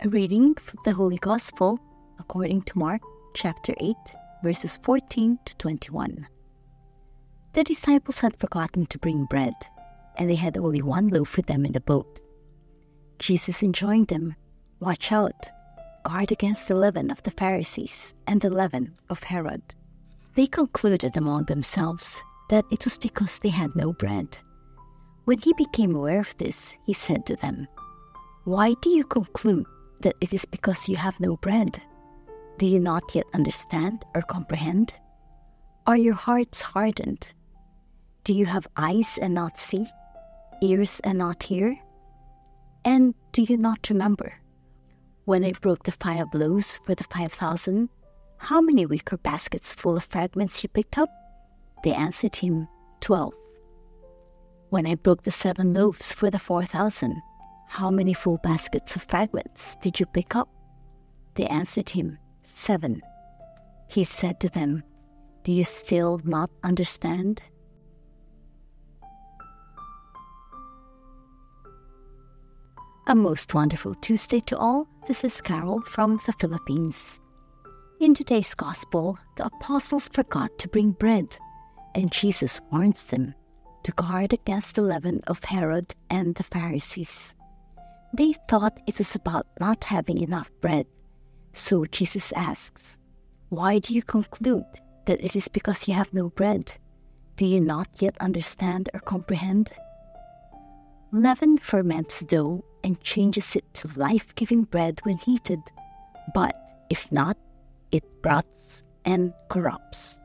A reading from the Holy Gospel according to Mark chapter 8, verses 14 to 21. The disciples had forgotten to bring bread, and they had only one loaf for them in the boat. Jesus enjoined them, Watch out, guard against the leaven of the Pharisees and the leaven of Herod. They concluded among themselves that it was because they had no bread. When he became aware of this, he said to them, Why do you conclude that it is because you have no bread? Do you not yet understand or comprehend? Are your hearts hardened? Do you have eyes and not see, ears and not hear? And do you not remember? When I broke the five loaves for the five thousand, how many wicker baskets full of fragments you picked up? They answered him, Twelve. When I broke the seven loaves for the four thousand, how many full baskets of fragments did you pick up? They answered him, Seven. He said to them, Do you still not understand? A most wonderful Tuesday to all. This is Carol from the Philippines. In today's Gospel, the apostles forgot to bring bread, and Jesus warns them to guard against the leaven of Herod and the Pharisees. They thought it was about not having enough bread, so Jesus asks, Why do you conclude that it is because you have no bread? Do you not yet understand or comprehend? Leaven ferments dough and changes it to life giving bread when heated, but if not, it rots and corrupts.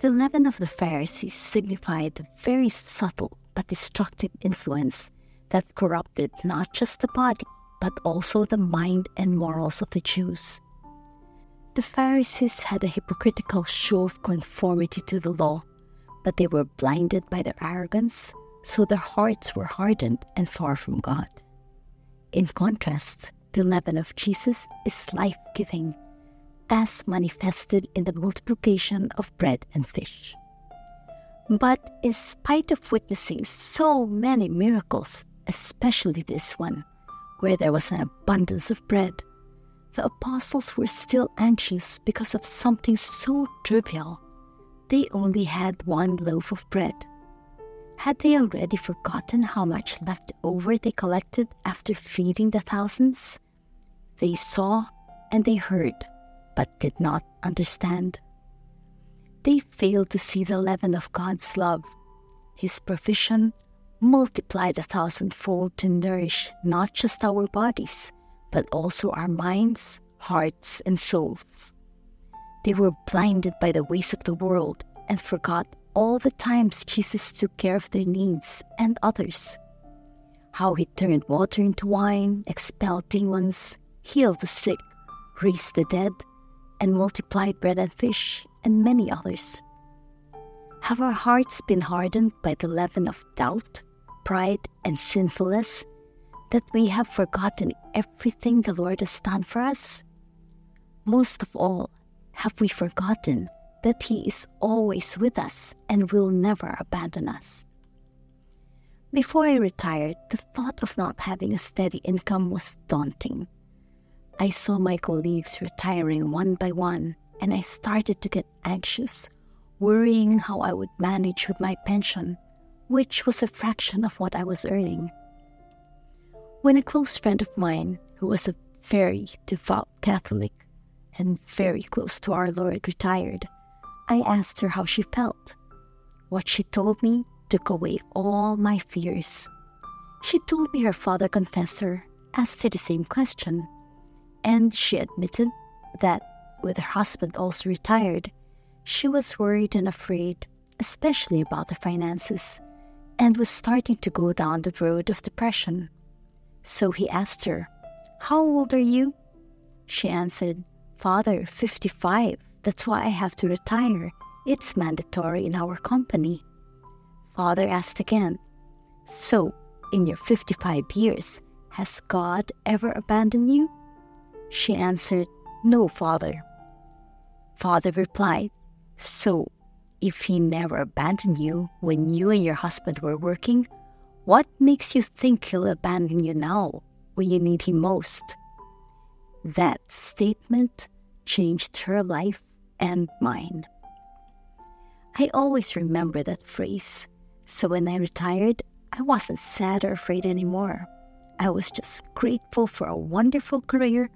The leaven of the Pharisees signified a very subtle but destructive influence that corrupted not just the body, but also the mind and morals of the Jews. The Pharisees had a hypocritical show of conformity to the law, but they were blinded by their arrogance, so their hearts were hardened and far from God. In contrast, the leaven of Jesus is life giving as manifested in the multiplication of bread and fish. But in spite of witnessing so many miracles, especially this one, where there was an abundance of bread, the apostles were still anxious because of something so trivial. They only had one loaf of bread. Had they already forgotten how much left over they collected after feeding the thousands? They saw and they heard but did not understand. They failed to see the leaven of God's love, His provision multiplied a thousandfold to nourish not just our bodies, but also our minds, hearts, and souls. They were blinded by the ways of the world and forgot all the times Jesus took care of their needs and others. How he turned water into wine, expelled demons, healed the sick, raised the dead, and multiplied bread and fish, and many others. Have our hearts been hardened by the leaven of doubt, pride, and sinfulness that we have forgotten everything the Lord has done for us? Most of all, have we forgotten that He is always with us and will never abandon us? Before I retired, the thought of not having a steady income was daunting. I saw my colleagues retiring one by one, and I started to get anxious, worrying how I would manage with my pension, which was a fraction of what I was earning. When a close friend of mine, who was a very devout Catholic and very close to our Lord, retired, I asked her how she felt. What she told me took away all my fears. She told me her father confessor asked her the same question and she admitted that with her husband also retired, she was worried and afraid, especially about the finances, and was starting to go down the road of depression. So he asked her, How old are you? She answered, Father, 55. That's why I have to retire. It's mandatory in our company. Father asked again, So, in your 55 years, has God ever abandoned you? She answered, No, father. Father replied, So, if he never abandoned you when you and your husband were working, what makes you think he'll abandon you now when you need Him most. That statement changed her life and mine. I always remember that phrase, so when I retired, I wasn't sad or afraid anymore. I was just grateful for a wonderful career,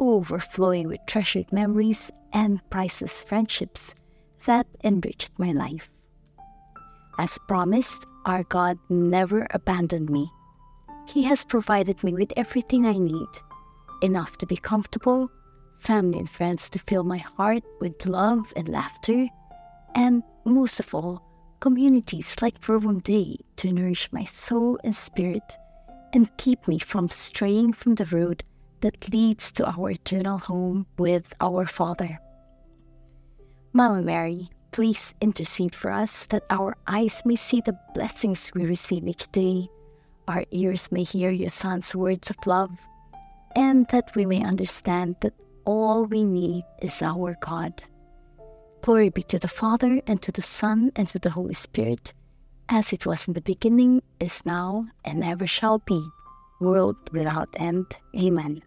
overflowing with treasured memories and priceless friendships that enriched my life. As promised, our God never abandoned me. He has provided me with everything I need enough to be comfortable, family and friends to fill my heart with love and laughter, and most of all, communities like Verbum Dei to nourish my soul and spirit and keep me from straying from the road that leads to our eternal home with our Father. Mama Mary, please intercede for us that our eyes may see the blessings we receive each day, our ears may hear your Son's words of love, and that we may understand that all we need is our God. Glory be to the Father, and to the Son, and to the Holy Spirit, as it was in the beginning, is now, and ever shall be, world without end. Amen.